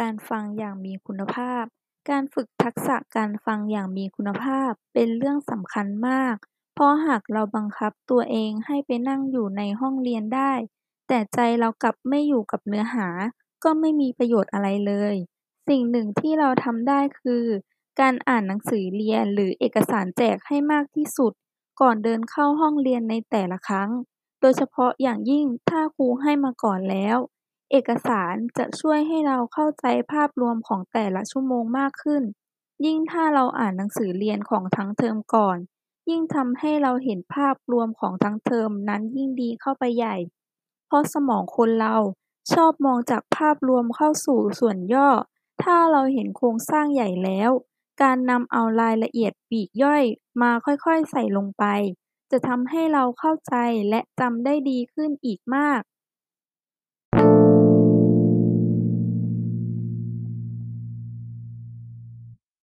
การฟังอย่างมีคุณภาพ การฝึกทักษะการฟังอย่างมีคุณภาพเป็นเรื่องสำคัญมาก เพราะหากเราบังคับตัวเองให้ไปนั่งอยู่ในห้องเรียนได้ แต่ใจเรากลับไม่อยู่กับเนื้อหา ก็ไม่มีประโยชน์อะไรเลย สิ่งหนึ่งที่เราทำได้คือ การอ่านหนังสือเรียนหรือเอกสารแจกให้มากที่สุด ก่อนเดินเข้าห้องเรียนในแต่ละครั้ง โดยเฉพาะอย่างยิ่งถ้าครูให้มาก่อนแล้ว เอกสารจะช่วยให้เราเข้าใจภาพรวมของแต่ละชั่วโมงมากขึ้น ยิ่งถ้าเราอ่านหนังสือเรียนของทั้งเทอมก่อน ยิ่งทำให้เราเห็นภาพรวมของทั้งเทอมนั้นยิ่งดีเข้าไปใหญ่ เพราะสมองคนเราชอบมองจากภาพรวมเข้าสู่ส่วนย่อ ถ้าเราเห็นโครงสร้างใหญ่แล้ว การนำเอารายละเอียดปีกย่อยมาค่อยๆใส่ลงไป จะทำให้เราเข้าใจและจำได้ดีขึ้นอีกมาก